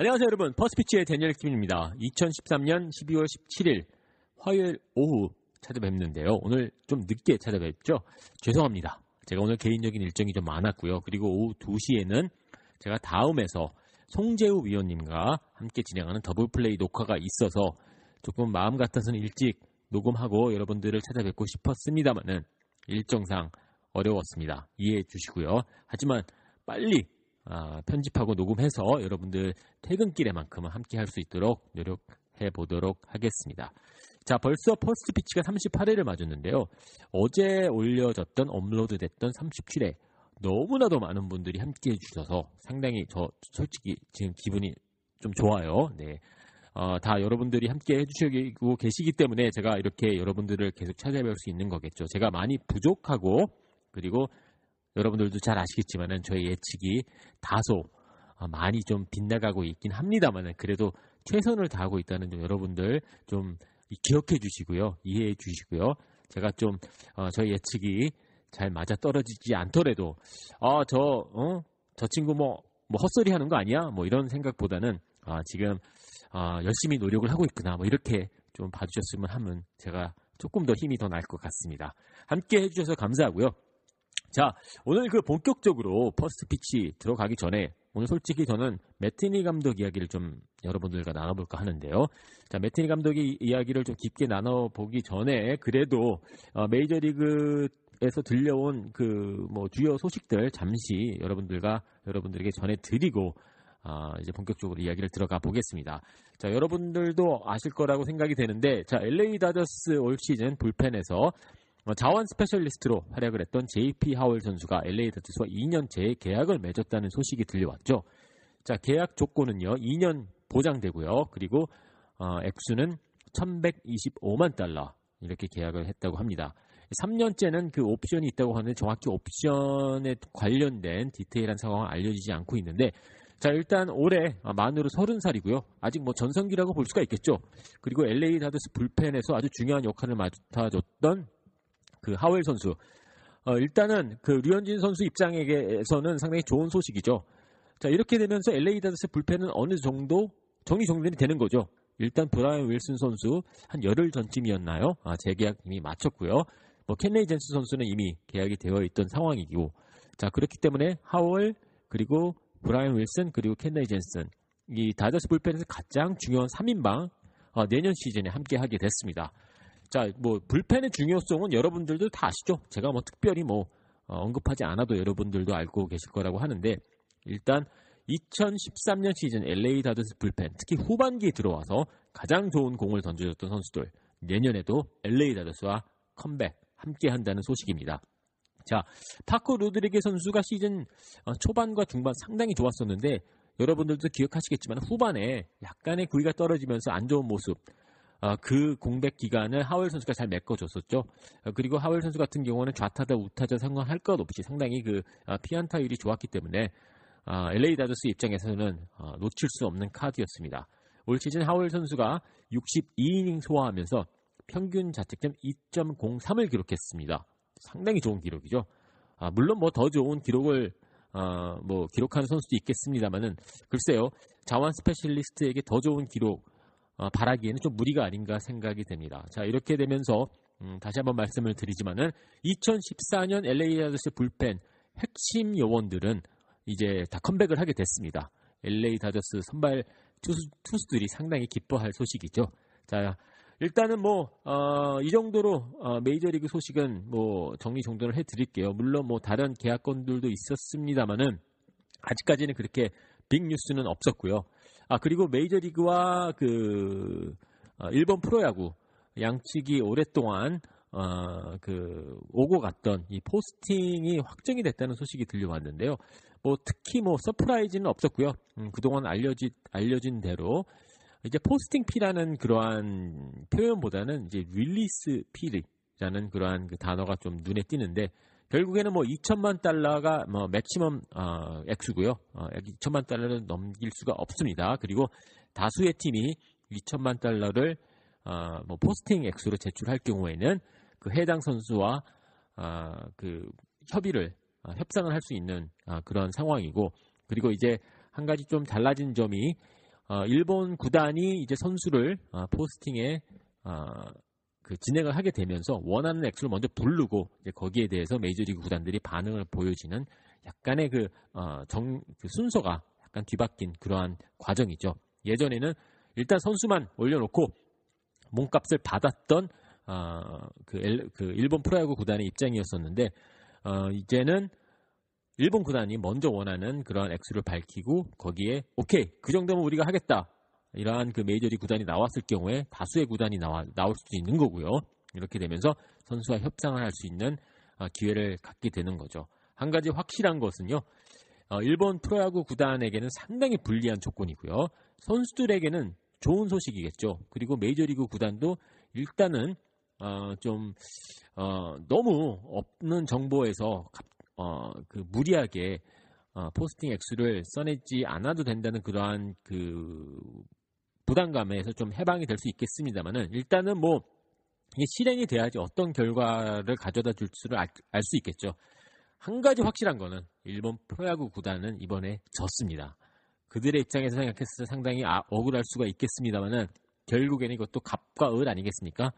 안녕하세요, 여러분. 퍼스트 피치의 대니얼 김입니다. 2013년 12월 17일 화요일 오후 찾아뵙는데요. 오늘 좀 늦게 찾아뵙죠? 죄송합니다. 제가 오늘 개인적인 일정이 좀 많았고요. 그리고 오후 2시에는 제가 다음에서 송재우 위원님과 함께 진행하는 더블플레이 녹화가 있어서 조금 마음 같아서는 일찍 녹음하고 여러분들을 찾아뵙고 싶었습니다만은 일정상 어려웠습니다. 이해해 주시고요. 하지만 빨리 아, 편집하고 녹음해서 여러분들 퇴근길에만큼은 함께 할 수 있도록 노력해 보도록 하겠습니다. 자, 벌써 퍼스트 피치가 38회를 맞았는데요. 어제 올려졌던 업로드 됐던 37회 너무나도 많은 분들이 함께 해주셔서 상당히 저 솔직히 지금 기분이 좀 좋아요. 네. 어, 다 여러분들이 함께 해주시고 계시기 때문에 제가 이렇게 여러분들을 계속 찾아뵐 수 있는 거겠죠. 제가 많이 부족하고 그리고 여러분들도 잘 아시겠지만은 저의 예측이 다소 어, 많이 좀 빗나가고 있긴 합니다만은 그래도 최선을 다하고 있다는 점 여러분들 좀 기억해 주시고요. 이해해 주시고요. 제가 좀 어, 저의 예측이 잘 맞아 떨어지지 않더라도 아, 저, 어? 저 친구 뭐, 뭐 헛소리 하는 거 아니야? 뭐 이런 생각보다는 아, 지금 아, 열심히 노력을 하고 있구나. 뭐 이렇게 좀 봐주셨으면 하면 제가 조금 더 힘이 더 날 것 같습니다. 함께 해주셔서 감사하고요. 자, 오늘 그 본격적으로 퍼스트 피치 들어가기 전에 오늘 솔직히 저는 매팅리 감독 이야기를 좀 여러분들과 나눠볼까 하는데요. 자, 매팅리 감독의 이야기를 좀 깊게 나눠보기 전에 그래도 어, 메이저리그에서 들려온 그 뭐 주요 소식들 잠시 여러분들과 여러분들에게 전해드리고 아, 이제 본격적으로 이야기를 들어가 보겠습니다. 자, 여러분들도 아실 거라고 생각이 되는데, 자, LA 다저스 올 시즌 불펜에서 어, 좌완 스페셜리스트로 활약을 했던 JP 하웰 선수가 LA 다저스와 2년 재계약을 맺었다는 소식이 들려왔죠. 자, 계약 조건은요, 2년 보장되고요. 그리고 어, 액수는 1125만 달러 이렇게 계약을 했다고 합니다. 3년째는 그 옵션이 있다고 하는데 정확히 옵션에 관련된 디테일한 상황은 알려지지 않고 있는데 자 일단 올해 만으로 30살이고요. 아직 뭐 전성기라고 볼 수가 있겠죠. 그리고 LA 다저스 불펜에서 아주 중요한 역할을 맡아줬던 그 하웰 선수. 어, 일단은 그 류현진 선수 입장에게서는 상당히 좋은 소식이죠. 자 이렇게 되면서 LA 다저스 불펜은 어느 정도 정리 정돈이 되는 거죠. 일단 브라이언 윌슨 선수 한 열흘 전쯤이었나요? 아, 재계약 이미 마쳤고요. 뭐 켄리 젠슨 선수는 이미 계약이 되어 있던 상황이고, 자 그렇기 때문에 하웰 그리고 브라이언 윌슨 그리고 켄리 젠슨 이 다저스 불펜에서 가장 중요한 3인방 어, 내년 시즌에 함께 하게 됐습니다. 자, 뭐 불펜의 중요성은 여러분들도 다 아시죠? 제가 뭐 특별히 뭐 어, 언급하지 않아도 여러분들도 알고 계실 거라고 하는데 일단 2013년 시즌 LA 다저스 불펜 특히 후반기에 들어와서 가장 좋은 공을 던져줬던 선수들 내년에도 LA 다저스와 컴백 함께 한다는 소식입니다. 자, 파코 로드리게 선수가 시즌 어, 초반과 중반 상당히 좋았었는데 여러분들도 기억하시겠지만 후반에 약간의 구위가 떨어지면서 안 좋은 모습 어, 그 공백 기간을 하월 선수가 잘 메꿔줬었죠. 어, 그리고 하월 선수 같은 경우는 좌타자 우타자 상관할 것 없이 상당히 그 피안타율이 좋았기 때문에 LA 다저스 입장에서는 놓칠 수 없는 카드였습니다. 올 시즌 하월 선수가 62이닝 소화하면서 평균 자책점 2.03을 기록했습니다. 상당히 좋은 기록이죠. 아, 물론 뭐 더 좋은 기록을 어, 뭐 기록하는 선수도 있겠습니다만은 글쎄요 좌완 스페셜리스트에게 더 좋은 기록 어, 바라기에는 좀 무리가 아닌가 생각이 됩니다. 자 이렇게 되면서 음, 다시 한번 말씀을 드리지만은 2014년 LA 다저스 불펜 핵심 요원들은 이제 다 컴백을 하게 됐습니다. LA 다저스 선발 투수, 투수들이 상당히 기뻐할 소식이죠. 자, 일단은 뭐, 어, 이 정도로, 어, 메이저리그 소식은 뭐, 정리 정돈을 해드릴게요. 물론 뭐, 다른 계약건들도 있었습니다만은, 아직까지는 그렇게 빅 뉴스는 없었고요. 아, 그리고 메이저리그와 그, 어, 일본 프로야구, 양측이 오랫동안, 어, 그, 오고 갔던 이 포스팅이 확정이 됐다는 소식이 들려왔는데요. 뭐, 특히 뭐, surprise는 없었고요. 음, 그동안 알려진, 알려진 대로, 이제 posting fee라는 그러한 표현보다는 이제 release fee라는 그러한 그 단어가 좀 눈에 띄는데 결국에는 뭐 2천만 달러가 뭐 맥시멈 어, 액수고요. 어, 2천만 달러를 넘길 수가 없습니다. 그리고 다수의 팀이 2천만 달러를 어, 뭐 포스팅 액수로 제출할 경우에는 그 해당 선수와 어, 그 협의를 어, 협상을 할 수 있는 어, 그런 상황이고 그리고 이제 한 가지 좀 달라진 점이 어, 일본 구단이 이제 선수를 어, 포스팅에 어, 그 진행을 하게 되면서 원하는 액수를 먼저 부르고 거기에 대해서 메이저리그 구단들이 반응을 보여지는 약간의 그, 어, 정, 그 순서가 약간 뒤바뀐 그러한 과정이죠. 예전에는 일단 선수만 올려놓고 몸값을 받았던 어, 그, 엘, 그 일본 프로야구 구단의 입장이었었는데 어, 이제는 일본 구단이 먼저 원하는 그런 액수를 밝히고 거기에 오케이 그 정도면 우리가 하겠다 이러한 그 메이저리 구단이 나왔을 경우에 다수의 구단이 나와 나올 수도 있는 거고요. 이렇게 되면서 선수와 협상을 할 수 있는 어, 기회를 갖게 되는 거죠. 한 가지 확실한 것은요. 어, 일본 프로야구 구단에게는 상당히 불리한 조건이고요. 선수들에게는 좋은 소식이겠죠. 그리고 메이저리그 구단도 일단은 어, 좀 어, 너무 없는 정보에서 어, 그 무리하게 어, 포스팅 액수를 써내지 않아도 된다는 그러한 그 부담감에서 좀 해방이 될 수 있겠습니다만은 일단은 뭐 이게 실행이 돼야지 어떤 결과를 가져다 줄 수를 알수 있겠죠. 한 가지 확실한 거는 일본 프로야구 구단은 이번에 졌습니다. 그들의 입장에서 생각했을 때 상당히 아, 억울할 수가 있겠습니다만은 결국에는 이것도 갑과 을 아니겠습니까?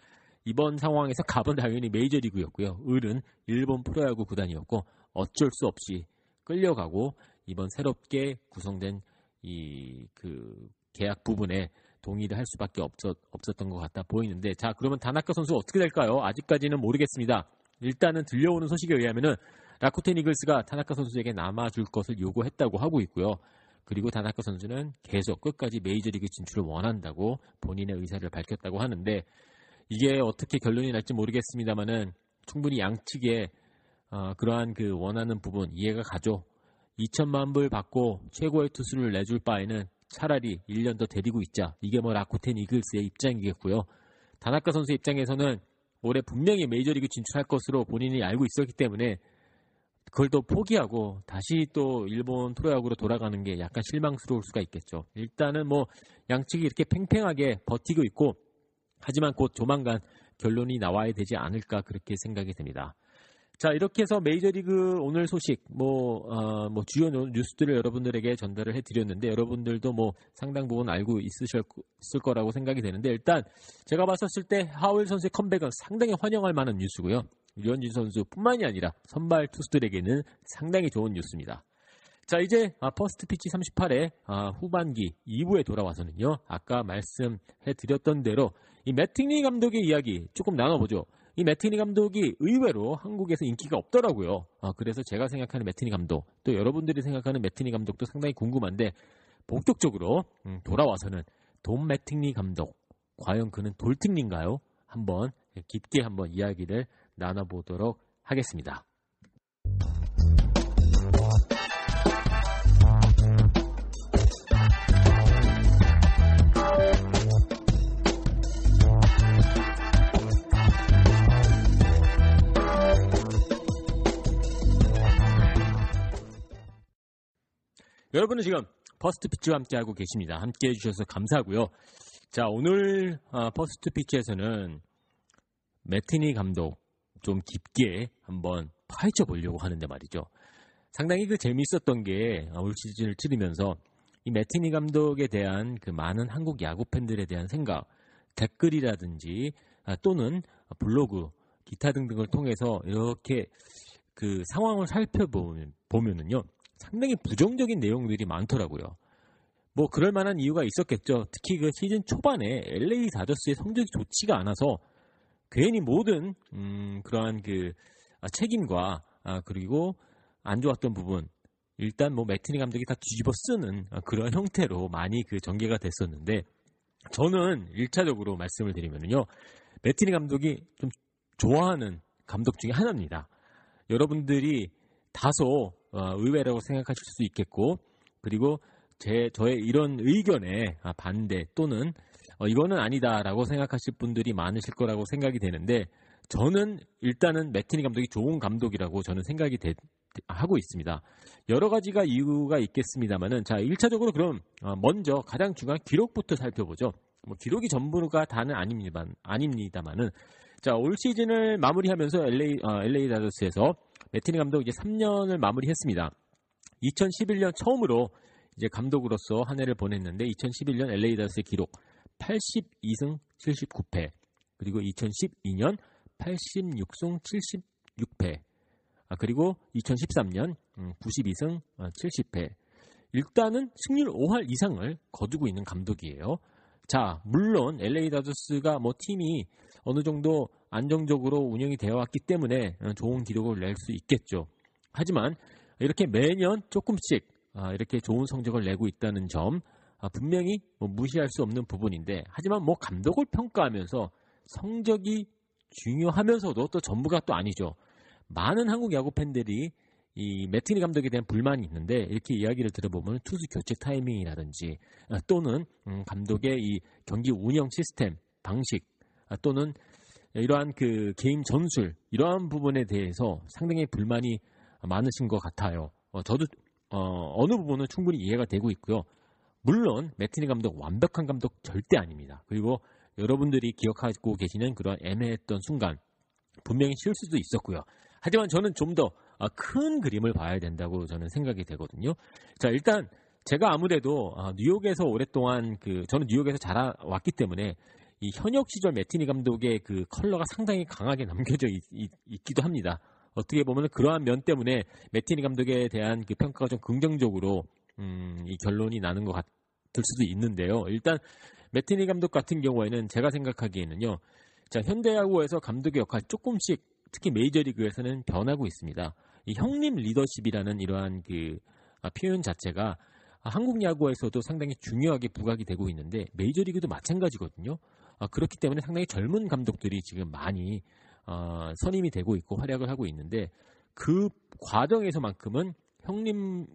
이번 상황에서 갑은 당연히 메이저리그였고요. 을은 일본 프로야구 구단이었고 어쩔 수 없이 끌려가고 이번 새롭게 구성된 이 그 계약 부분에 동의를 할 수밖에 없었, 없었던 것 같다 보이는데 자 그러면 다나카 선수 어떻게 될까요? 아직까지는 모르겠습니다. 일단은 들려오는 소식에 의하면은 라쿠텐 이글스가 타나카 선수에게 남아줄 것을 요구했다고 하고 있고요. 그리고 다나카 선수는 계속 끝까지 메이저리그 진출을 원한다고 본인의 의사를 밝혔다고 하는데 이게 어떻게 결론이 날지 모르겠습니다만은 충분히 양측에 어, 그러한 그 원하는 부분 이해가 가죠. 2천만 불 받고 최고의 투수를 내줄 바에는 차라리 1년 더 데리고 있자. 이게 뭐 라쿠텐 이글스의 입장이겠고요. 다나카 선수 입장에서는 올해 분명히 메이저리그 진출할 것으로 본인이 알고 있었기 때문에 그걸 또 포기하고 다시 또 일본 프로야구로 돌아가는 게 약간 실망스러울 수가 있겠죠. 일단은 뭐 양측이 이렇게 팽팽하게 버티고 있고 하지만 곧 조만간 결론이 나와야 되지 않을까 그렇게 생각이 됩니다. 자 이렇게 해서 메이저리그 오늘 소식 뭐, 어, 뭐 주요 뉴스들을 여러분들에게 전달을 해드렸는데 여러분들도 뭐 상당 부분 알고 있으셨을 거라고 생각이 되는데 일단 제가 봤었을 때 하웰 선수의 컴백은 상당히 환영할 만한 뉴스고요. 류현진 선수 뿐만이 아니라 선발 투수들에게는 상당히 좋은 뉴스입니다. 자 이제 아, 퍼스트 피치 38회 아, 후반기 2부에 돌아와서는요 아까 말씀해드렸던 대로 이 매팅리 감독의 이야기 조금 나눠보죠. 이 매팅리 감독이 의외로 한국에서 인기가 없더라고요. 아, 그래서 제가 생각하는 매팅리 감독, 또 여러분들이 생각하는 매팅리 감독도 상당히 궁금한데 본격적으로 음, 돌아와서는 돈 매팅리 감독, 과연 그는 돌팅인가요? 한번 깊게 한번 이야기를 나눠보도록 하겠습니다. 여러분은 지금 퍼스트 피치와 함께하고 계십니다. 함께 해 주셔서 감사하고요. 자, 오늘 어, 퍼스트 피치에서는 매팅리 감독, 좀 깊게 한번 파헤쳐 보려고 하는데 말이죠. 상당히 그 재미있었던 게 올 시즌을 치르면서 이 매팅리 감독에 대한 그 많은 한국 야구 팬들에 대한 생각, 댓글이라든지 아, 또는 블로그, 기타 등등을 통해서 이렇게 그 상황을 살펴보면은요 상당히 부정적인 내용들이 많더라고요. 뭐 그럴 만한 이유가 있었겠죠. 특히 그 시즌 초반에 LA 다저스의 성적이 좋지가 않아서 괜히 모든 음, 그러한 그 아, 책임과 아, 그리고 안 좋았던 부분 일단 뭐 매트니 감독이 다 뒤집어 쓰는 아, 그런 형태로 많이 그 전개가 됐었는데 저는 1차적으로 말씀을 드리면요. 매트니 감독이 좀 좋아하는 감독 중에 하나입니다. 여러분들이 다소 어, 의외라고 생각하실 수 있겠고 그리고 제 저의 이런 의견에 아, 반대 또는 어, 이거는 아니다라고 생각하실 분들이 많으실 거라고 생각이 되는데 저는 일단은 매트니 감독이 좋은 감독이라고 저는 생각이 되, 하고 있습니다. 여러 가지가 이유가 있겠습니다만은 자 1차적으로 그럼 어, 먼저 가장 중요한 기록부터 살펴보죠. 뭐 기록이 전부가 다는 아닙니다. 아닙니다만은 자, 올 시즌을 마무리하면서 LA, 어, LA 다저스에서 매티니 감독 이제 3년을 마무리했습니다. 2011년 처음으로 이제 감독으로서 한 해를 보냈는데 2011년 LA 다저스의 기록 82승 79패 그리고 2012년 86승 76패 아, 그리고 2013년 92승 70패 일단은 승률 5할 이상을 거두고 있는 감독이에요. 자, 물론 LA 다저스가 뭐 팀이 어느 정도 안정적으로 운영이 되어 왔기 때문에 좋은 기록을 낼 수 있겠죠. 하지만 이렇게 매년 조금씩 아, 이렇게 좋은 성적을 내고 있다는 점 아, 분명히 뭐 무시할 수 없는 부분인데 하지만 뭐 감독을 평가하면서 성적이 중요하면서도 또 전부가 또 아니죠. 많은 한국 야구 팬들이 이 매트니 감독에 대한 불만이 있는데 이렇게 이야기를 들어보면 투수 교체 타이밍이라든지 아, 또는 음, 감독의 이 경기 운영 시스템 방식 아, 또는 이러한 그 게임 전술 이러한 부분에 대해서 상당히 불만이 많으신 것 같아요. 어, 저도 어, 느 부분은 충분히 이해가 되고 있고요. 물론 매트니 감독 완벽한 감독 절대 아닙니다. 그리고 여러분들이 기억하고 계시는 그런 애매했던 순간 분명히 실수도 있었고요. 하지만 저는 좀더 큰 아, 그림을 봐야 된다고 저는 생각이 되거든요. 자 일단 제가 아무래도 아, 뉴욕에서 오랫동안 그 저는 뉴욕에서 자라왔기 때문에 이 현역 시절 매티니 감독의 그 컬러가 상당히 강하게 남겨져 있, 있 기도 합니다. 어떻게 보면 그러한 면 때문에 매티니 감독에 대한 그 평가가 좀 긍정적으로 음, 이 결론이 나는 것 같을 수도 있는데요. 일단 매티니 감독 같은 경우에는 제가 생각하기에는요. 자 현대야구에서 감독의 역할 조금씩 특히 메이저리그에서는 변하고 있습니다. 이 형님 리더십이라는 이러한 그 아, 표현 자체가 한국 야구에서도 상당히 중요하게 부각이 되고 있는데 메이저리그도 마찬가지거든요. 어, 그렇기 때문에 상당히 젊은 감독들이 지금 많이 어, 선임이 되고 있고 활약을 하고 있는데 그 과정에서만큼은 형님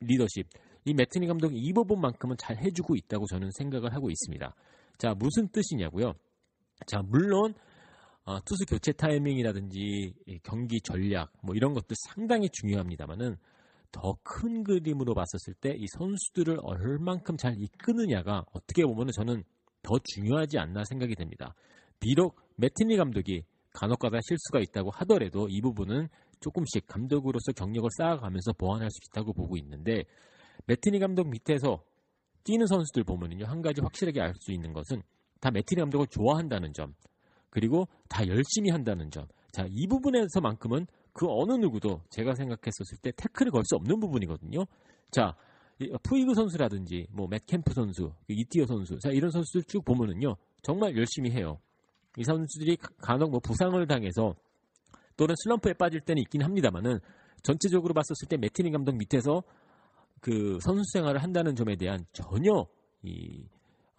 리더십 이 매트니 감독이 이 부분만큼은 잘 해주고 있다고 저는 생각을 하고 있습니다. 자 무슨 뜻이냐고요? 자 물론 어, 투수 교체 타이밍이라든지 경기 전략 뭐 이런 것도 상당히 중요합니다만은 더 큰 그림으로 봤었을 때 이 선수들을 얼만큼 잘 이끄느냐가 어떻게 보면은 저는 더 중요하지 않나 생각이 됩니다. 비록 매티니 감독이 간혹가다 실수가 있다고 하더라도 이 부분은 조금씩 감독으로서 경력을 쌓아가면서 보완할 수 있다고 보고 있는데 매티니 감독 밑에서 뛰는 선수들 보면은요 한 가지 확실하게 알 수 있는 것은 다 매티니 감독을 좋아한다는 점 그리고 다 열심히 한다는 점. 자, 이 부분에서만큼은 그 어느 누구도 제가 생각했었을 때 태클을 걸 수 없는 부분이거든요. 자, 푸이그 선수라든지 뭐 맥캠프 선수, 그 이티어 선수, 자 이런 선수들 쭉 보면은요 정말 열심히 해요. 이 선수들이 간혹 뭐 부상을 당해서 또는 슬럼프에 빠질 때는 있긴 합니다만은 전체적으로 봤었을 때 매티니 감독 밑에서 그 선수 생활을 한다는 점에 대한 전혀 이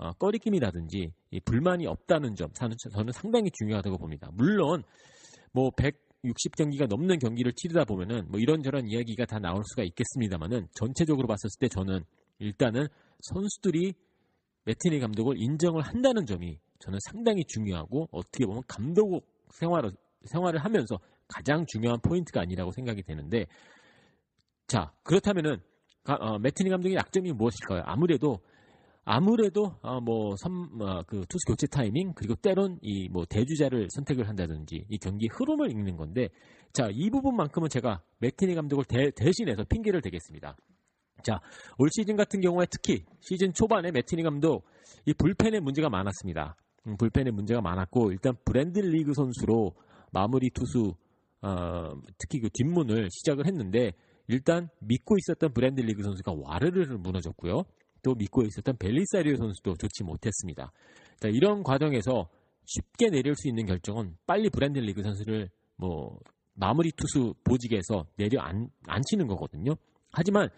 어, 꺼리낌이라든지 이 불만이 없다는 점 저는, 상당히 중요하다고 봅니다. 물론 뭐 60 경기가 넘는 경기를 치르다 보면은 뭐 이런저런 이야기가 다 나올 수가 있겠습니다만은 전체적으로 봤었을 때 저는 일단은 선수들이 매티니 감독을 인정을 한다는 점이 저는 상당히 중요하고 어떻게 보면 감독 생활을 생활을 하면서 가장 중요한 포인트가 아니라고 생각이 되는데 자 그렇다면은 어, 매티니 감독의 약점이 무엇일까요? 아무래도 아무래도 어, 뭐 삼, 어, 그 투수 교체 타이밍 그리고 때론 이 뭐 대주자를 선택을 한다든지 이 경기 흐름을 읽는 건데 자 이 부분만큼은 제가 맥티니 감독을 대, 대신해서 핑계를 대겠습니다. 자 올 시즌 같은 경우에 특히 시즌 초반에 맥티니 감독 이 불펜에 문제가 많았습니다. 음, 불펜에 문제가 많았고 일단 브랜드 리그 선수로 마무리 투수 어, 특히 그 뒷문을 시작을 했는데 일단 믿고 있었던 브랜드 리그 선수가 와르르를 무너졌고요. 또 믿고 있었던 벨리사리오 선수도 좋지 못했습니다. 자, 이런 과정에서 쉽게 내릴 수 있는 결정은 빨리 브랜드 리그 선수를 뭐 마무리 투수 보직에서 내려 안, 앉히는 거거든요. 하지만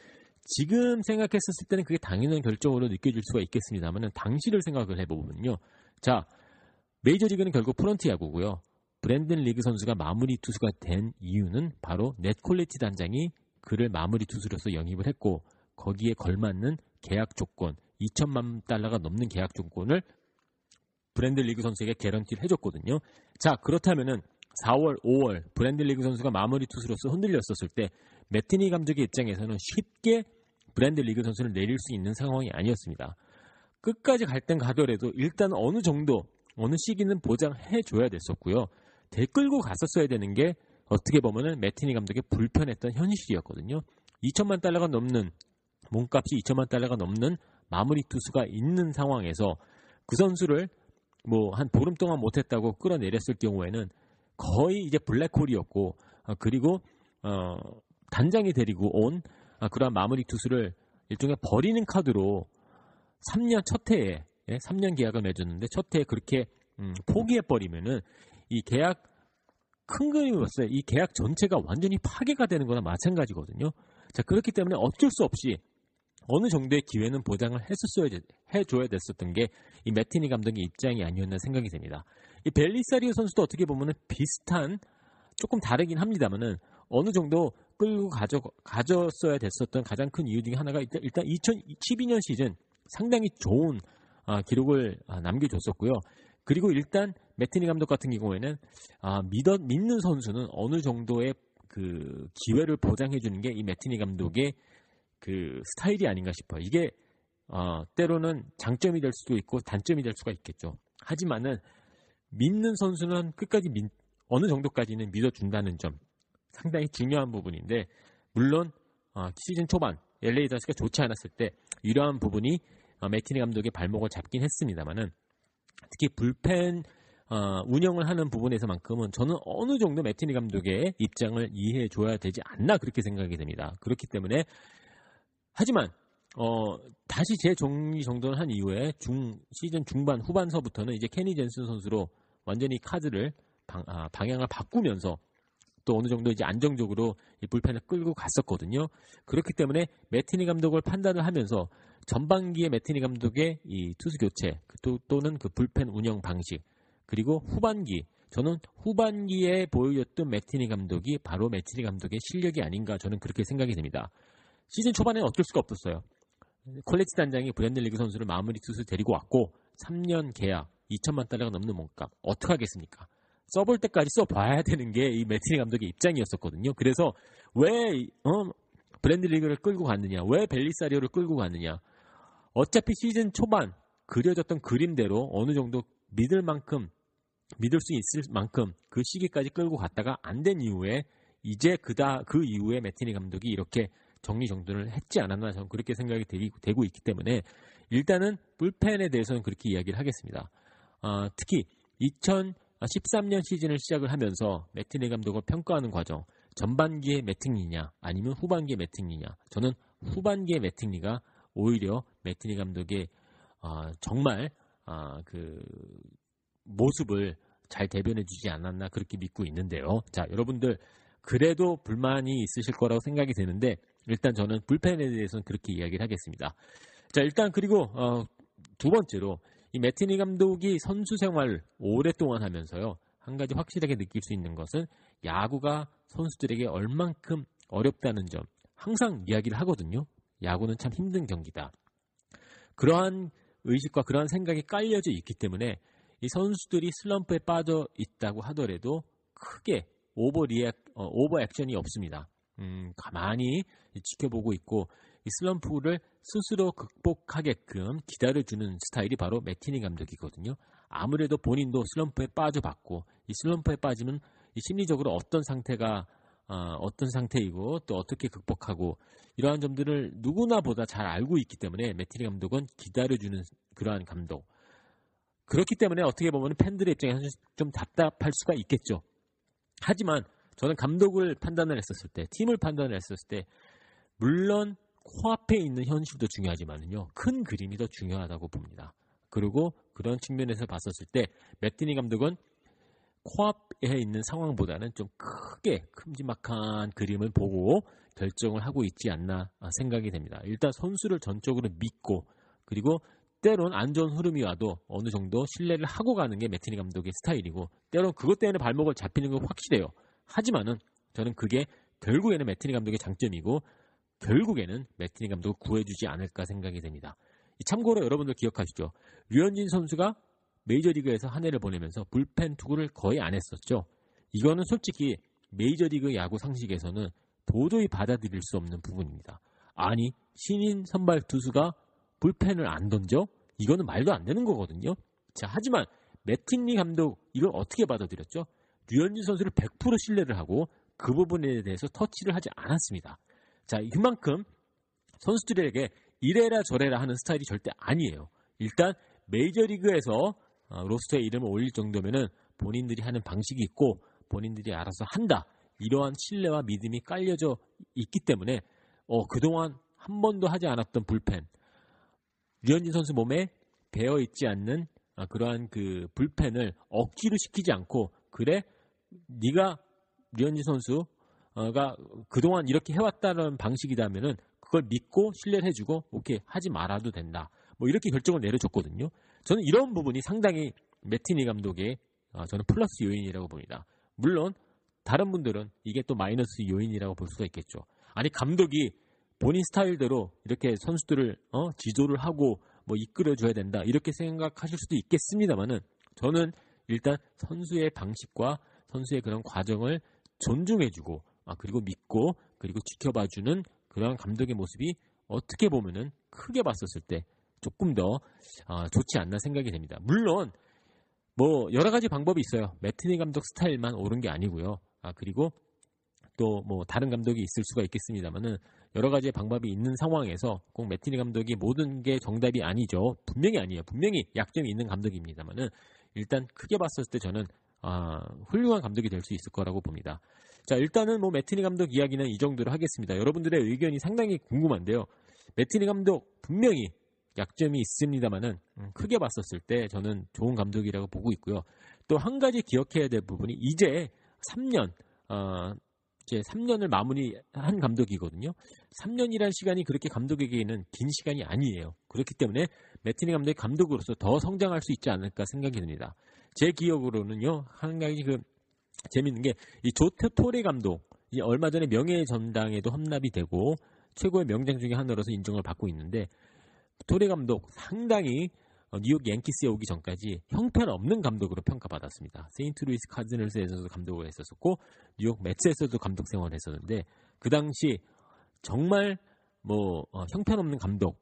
지금 생각했었을 때는 그게 당연한 결정으로 느껴질 수가 있겠습니다만 당시를 생각을 해보면요. 자, 메이저리그는 결국 프런트 야구고요. 브랜든 리그 선수가 마무리 투수가 된 이유는 바로 넷콜레티 단장이 그를 마무리 투수로서 영입을 했고 거기에 걸맞는 계약 조건 2천만 달러가 넘는 계약 조건을 브랜드 리그 선수에게 개런티를 해줬거든요. 자 그렇다면은 4월, 5월 브랜드 리그 선수가 마무리 투수로서 흔들렸었을 때 매티니 감독의 입장에서는 쉽게 브랜드 리그 선수를 내릴 수 있는 상황이 아니었습니다. 끝까지 갈땐 가더라도 일단 어느 정도 어느 시기는 보장해 줘야 됐었고요. 대끌고 갔었어야 되는 게 어떻게 보면은 매티니 감독의 불편했던 현실이었거든요. 2천만 달러가 넘는 몸값이 2천만 달러가 넘는 마무리 투수가 있는 상황에서 그 선수를 뭐 한 보름 동안 못했다고 끌어내렸을 경우에는 거의 이제 블랙홀이었고 어, 그리고 어, 단장이 데리고 온 아, 그러한 마무리 투수를 일종의 버리는 카드로 3년 첫 해에 예, 3년 계약을 맺었는데 첫 해에 그렇게 음, 포기해 버리면은 이 계약 큰 그림을 봤어요. 이 계약 전체가 완전히 파괴가 되는 거나 마찬가지거든요. 자, 그렇기 때문에 어쩔 수 없이 어느 정도의 기회는 보장을 했었어야, 해줘야 됐었던 게 이 매티니 감독의 입장이 아니었나 생각이 됩니다. 이 벨리사리오 선수도 어떻게 보면은 비슷한 조금 다르긴 합니다만은 어느 정도 끌고 가져, 가졌어야 됐었던 가장 큰 이유 중에 하나가 일단, 일단 2012년 시즌 상당히 좋은 아, 기록을 아, 남겨줬었고요. 그리고 일단 매티니 감독 같은 경우에는 아, 믿어, 믿는 선수는 어느 정도의 그 기회를 보장해 주는 게 이 매티니 감독의 그 스타일이 아닌가 싶어요. 이게 어, 때로는 장점이 될 수도 있고 단점이 될 수가 있겠죠. 하지만은 믿는 선수는 끝까지 믿, 어느 정도까지는 믿어준다는 점 상당히 중요한 부분인데 물론 어, 시즌 초반 LA 다스가 좋지 않았을 때 이러한 부분이 어, 매티니 감독의 발목을 잡긴 했습니다만은 특히 불펜 어, 운영을 하는 부분에서만큼은 저는 어느 정도 매티니 감독의 입장을 이해해 줘야 되지 않나 그렇게 생각이 됩니다. 그렇기 때문에 하지만 어, 다시 재정리 정돈을 한 이후에 중 시즌 중반 후반서부터는 이제 케니 젠슨 선수로 완전히 카드를 방, 아, 방향을 바꾸면서 또 어느 정도 이제 안정적으로 이 불펜을 끌고 갔었거든요. 그렇기 때문에 매티니 감독을 판단을 하면서 전반기에 매티니 감독의 이 투수 교체 또, 또는 그 불펜 운영 방식 그리고 후반기 저는 후반기에 보여줬던 매티니 감독이 바로 매티니 감독의 실력이 아닌가 저는 그렇게 생각이 됩니다. 시즌 초반에는 어쩔 수가 없었어요. 콜레지 단장이 브랜드 리그 선수를 마무리 투수 데리고 왔고 3년 계약 2천만 달러가 넘는 몸값 어떻게 하겠습니까? 써볼 때까지 써봐야 되는 게 이 매티니 감독의 입장이었었거든요. 그래서 왜 어, 브랜드 리그를 끌고 갔느냐? 왜 벨리사리오를 끌고 갔느냐? 어차피 시즌 초반 그려졌던 그림대로 어느 정도 믿을 만큼 믿을 수 있을 만큼 그 시기까지 끌고 갔다가 안 된 이후에 이제 그다 그 이후에 매티니 감독이 이렇게 정리정돈을 했지 않았나 저는 그렇게 생각이 되고 있기 때문에 일단은 불펜에 대해서는 그렇게 이야기를 하겠습니다. 어, 특히 2013년 시즌을 시작을 하면서 매티니 감독을 평가하는 과정 전반기의 매팅리냐 아니면 후반기의 매팅리냐 저는 후반기의 매팅리가 오히려 매티니 감독의 어, 정말 어, 그 모습을 잘 대변해주지 않았나 그렇게 믿고 있는데요. 자 여러분들 그래도 불만이 있으실 거라고 생각이 되는데 일단 저는 불펜에 대해서는 그렇게 이야기를 하겠습니다. 자 일단 그리고 어, 두 번째로 이 매티니 감독이 선수 생활 오랫동안 하면서요 한 가지 확실하게 느낄 수 있는 것은 야구가 선수들에게 얼만큼 어렵다는 점 항상 이야기를 하거든요. 야구는 참 힘든 경기다. 그러한 의식과 그러한 생각이 깔려져 있기 때문에 이 선수들이 슬럼프에 빠져 있다고 하더라도 크게 오버 리액, 어, 오버 액션이 없습니다. 음, 가만히 지켜보고 있고 이 슬럼프를 스스로 극복하게끔 기다려주는 스타일이 바로 매티니 감독이거든요. 아무래도 본인도 슬럼프에 빠져봤고 이 슬럼프에 빠지면 이 심리적으로 어떤 상태가 어, 떤 상태이고 또 어떻게 극복하고 이러한 점들을 누구나 보다 잘 알고 있기 때문에 매티니 감독은 기다려주는 그러한 감독. 그렇기 때문에 어떻게 보면 팬들의 입장에서 좀 답답할 수가 있겠죠. 하지만 저는 감독을 판단을 했었을 때, 팀을 판단을 했었을 때, 물론 코앞에 있는 현실도 중요하지만요, 큰 그림이 더 중요하다고 봅니다. 그리고 그런 측면에서 봤었을 때, 매티니 감독은 코앞에 있는 상황보다는 좀 크게 큼지막한 그림을 보고 결정을 하고 있지 않나 생각이 됩니다. 일단 선수를 전적으로 믿고 그리고 때론 안 좋은 흐름이 와도 어느 정도 신뢰를 하고 가는 게 매티니 감독의 스타일이고 때론 그것 때문에 발목을 잡히는 건 확실해요. 하지만은 저는 그게 결국에는 매티니 감독의 장점이고 결국에는 매티니 감독을 구해주지 않을까 생각이 됩니다. 참고로 여러분들 기억하시죠? 류현진 선수가 메이저리그에서 한 해를 보내면서 불펜 투구를 거의 안 했었죠. 이거는 솔직히 메이저리그 야구 상식에서는 도저히 받아들일 수 없는 부분입니다. 아니 신인 선발 투수가 불펜을 안 던져? 이거는 말도 안 되는 거거든요. 자, 하지만 매틴리 감독 이걸 어떻게 받아들였죠? 류현진 선수를 100% 신뢰를 하고 그 부분에 대해서 터치를 하지 않았습니다. 자, 이만큼 선수들에게 이래라 저래라 하는 스타일이 절대 아니에요. 일단 메이저리그에서 어, 로스터에 이름을 올릴 정도면은 본인들이 하는 방식이 있고 본인들이 알아서 한다. 이러한 신뢰와 믿음이 깔려져 있기 때문에 어, 그동안 한 번도 하지 않았던 불펜 류현진 선수 몸에 배어 있지 않는 아, 그러한 그 불펜을 억지로 시키지 않고 그래 네가 류현진 선수가 그동안 이렇게 해왔다는 방식이라면은 그걸 믿고 신뢰를 해주고 오케이 하지 말아도 된다. 뭐 이렇게 결정을 내려줬거든요. 저는 이런 부분이 상당히 매티니 감독의 아, 저는 플러스 요인이라고 봅니다. 물론 다른 분들은 이게 또 마이너스 요인이라고 볼 수가 있겠죠. 아니 감독이 본인 스타일대로 이렇게 선수들을 어, 지도를 하고 뭐 이끌어줘야 된다 이렇게 생각하실 수도 있겠습니다만은 저는 일단 선수의 방식과 선수의 그런 과정을 존중해주고 아, 그리고 믿고 그리고 지켜봐주는 그런 감독의 모습이 어떻게 보면은 크게 봤었을 때 조금 더 어, 좋지 않나 생각이 됩니다. 물론 뭐 여러 가지 방법이 있어요. 매트니 감독 스타일만 옳은 게 아니고요. 아 그리고 또 뭐 다른 감독이 있을 수가 있겠습니다만은 여러 가지의 방법이 있는 상황에서 꼭 매티니 감독이 모든 게 정답이 아니죠. 분명히 아니에요. 분명히 약점이 있는 감독입니다만은 일단 크게 봤을 때 저는 아, 훌륭한 감독이 될 수 있을 거라고 봅니다. 자, 일단은 뭐 매티니 감독 이야기는 이 정도로 하겠습니다. 여러분들의 의견이 상당히 궁금한데요. 매티니 감독 분명히 약점이 있습니다만은 음, 크게 봤었을 때 저는 좋은 감독이라고 보고 있고요. 또 한 가지 기억해야 될 부분이 이제 3년 어, 이제 3년을 마무리한 감독이거든요. 3년이란 시간이 그렇게 감독에게는 긴 시간이 아니에요. 그렇기 때문에 매팅리 감독이 감독으로서 더 성장할 수 있지 않을까 생각이 듭니다. 제 기억으로는요, 한 가지 그 재밌는 게 이 조 토레 감독, 이 얼마 전에 명예의 전당에도 헌액이 되고 최고의 명장 중의 하나로서 인정을 받고 있는데 토레 감독 상당히 어, 뉴욕 양키스에 오기 전까지 형편없는 감독으로 평가받았습니다. 세인트루이스 카디널스에서도 감독을 했었고 뉴욕 메츠에서도 감독 생활을 했었는데 그 당시 정말 뭐 어, 형편없는 감독,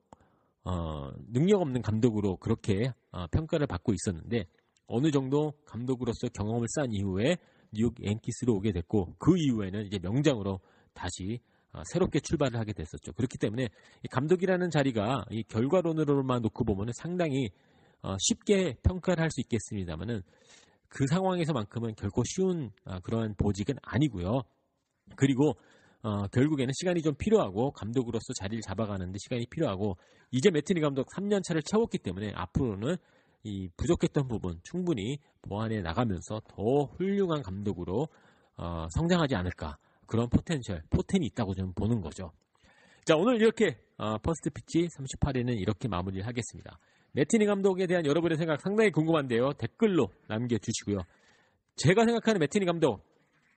어, 능력 없는 감독으로 그렇게 어, 평가를 받고 있었는데 어느 정도 감독으로서 경험을 쌓은 이후에 뉴욕 앵키스로 오게 됐고 그 이후에는 이제 명장으로 다시 어, 새롭게 출발을 하게 됐었죠. 그렇기 때문에 감독이라는 자리가 이 결과론으로만 놓고 보면 상당히 어, 쉽게 평가를 할 수 있겠습니다만은 그 상황에서만큼은 결코 쉬운 어, 그러한 보직은 아니고요. 그리고 어, 결국에는 시간이 좀 필요하고 감독으로서 자리를 잡아가는데 시간이 필요하고 이제 매팅리 감독 3년 차를 채웠기 때문에 앞으로는 이 부족했던 부분 충분히 보완해 나가면서 더 훌륭한 감독으로 어, 성장하지 않을까 그런 potential, 포텐이 있다고 좀 보는 거죠. 자, 오늘 이렇게 어, 퍼스트 피치 38회는 이렇게 마무리를 하겠습니다. 매팅리 감독에 대한 여러분의 생각 상당히 궁금한데요. 댓글로 남겨주시고요. 제가 생각하는 매팅리 감독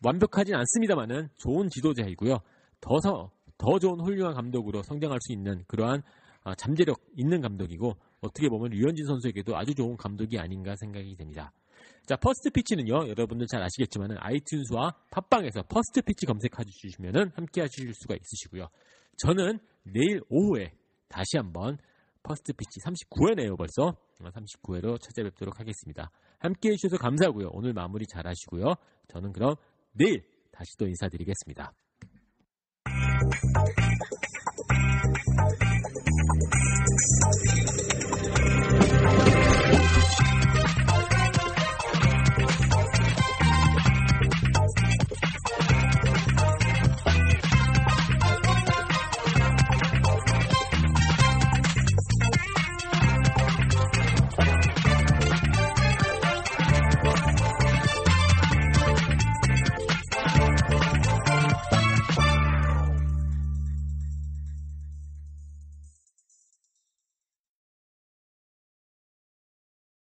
완벽하진 않습니다만은 좋은 지도자이고요. 더서 더 좋은 훌륭한 감독으로 성장할 수 있는 그러한 어, 잠재력 있는 감독이고 어떻게 보면 류현진 선수에게도 아주 좋은 감독이 아닌가 생각이 됩니다. 자, 퍼스트 피치는요, 여러분들 잘 아시겠지만 아이튠즈와 팟빵에서 퍼스트 피치 검색해주시면 함께 하실 수가 있으시고요. 저는 내일 오후에 다시 한번 퍼스트 피치 39회네요, 벌써. 어, 39회로 찾아뵙도록 하겠습니다. 함께 해주셔서 감사하고요. 오늘 마무리 잘 하시고요. 저는 그럼 내일 다시 또 인사드리겠습니다.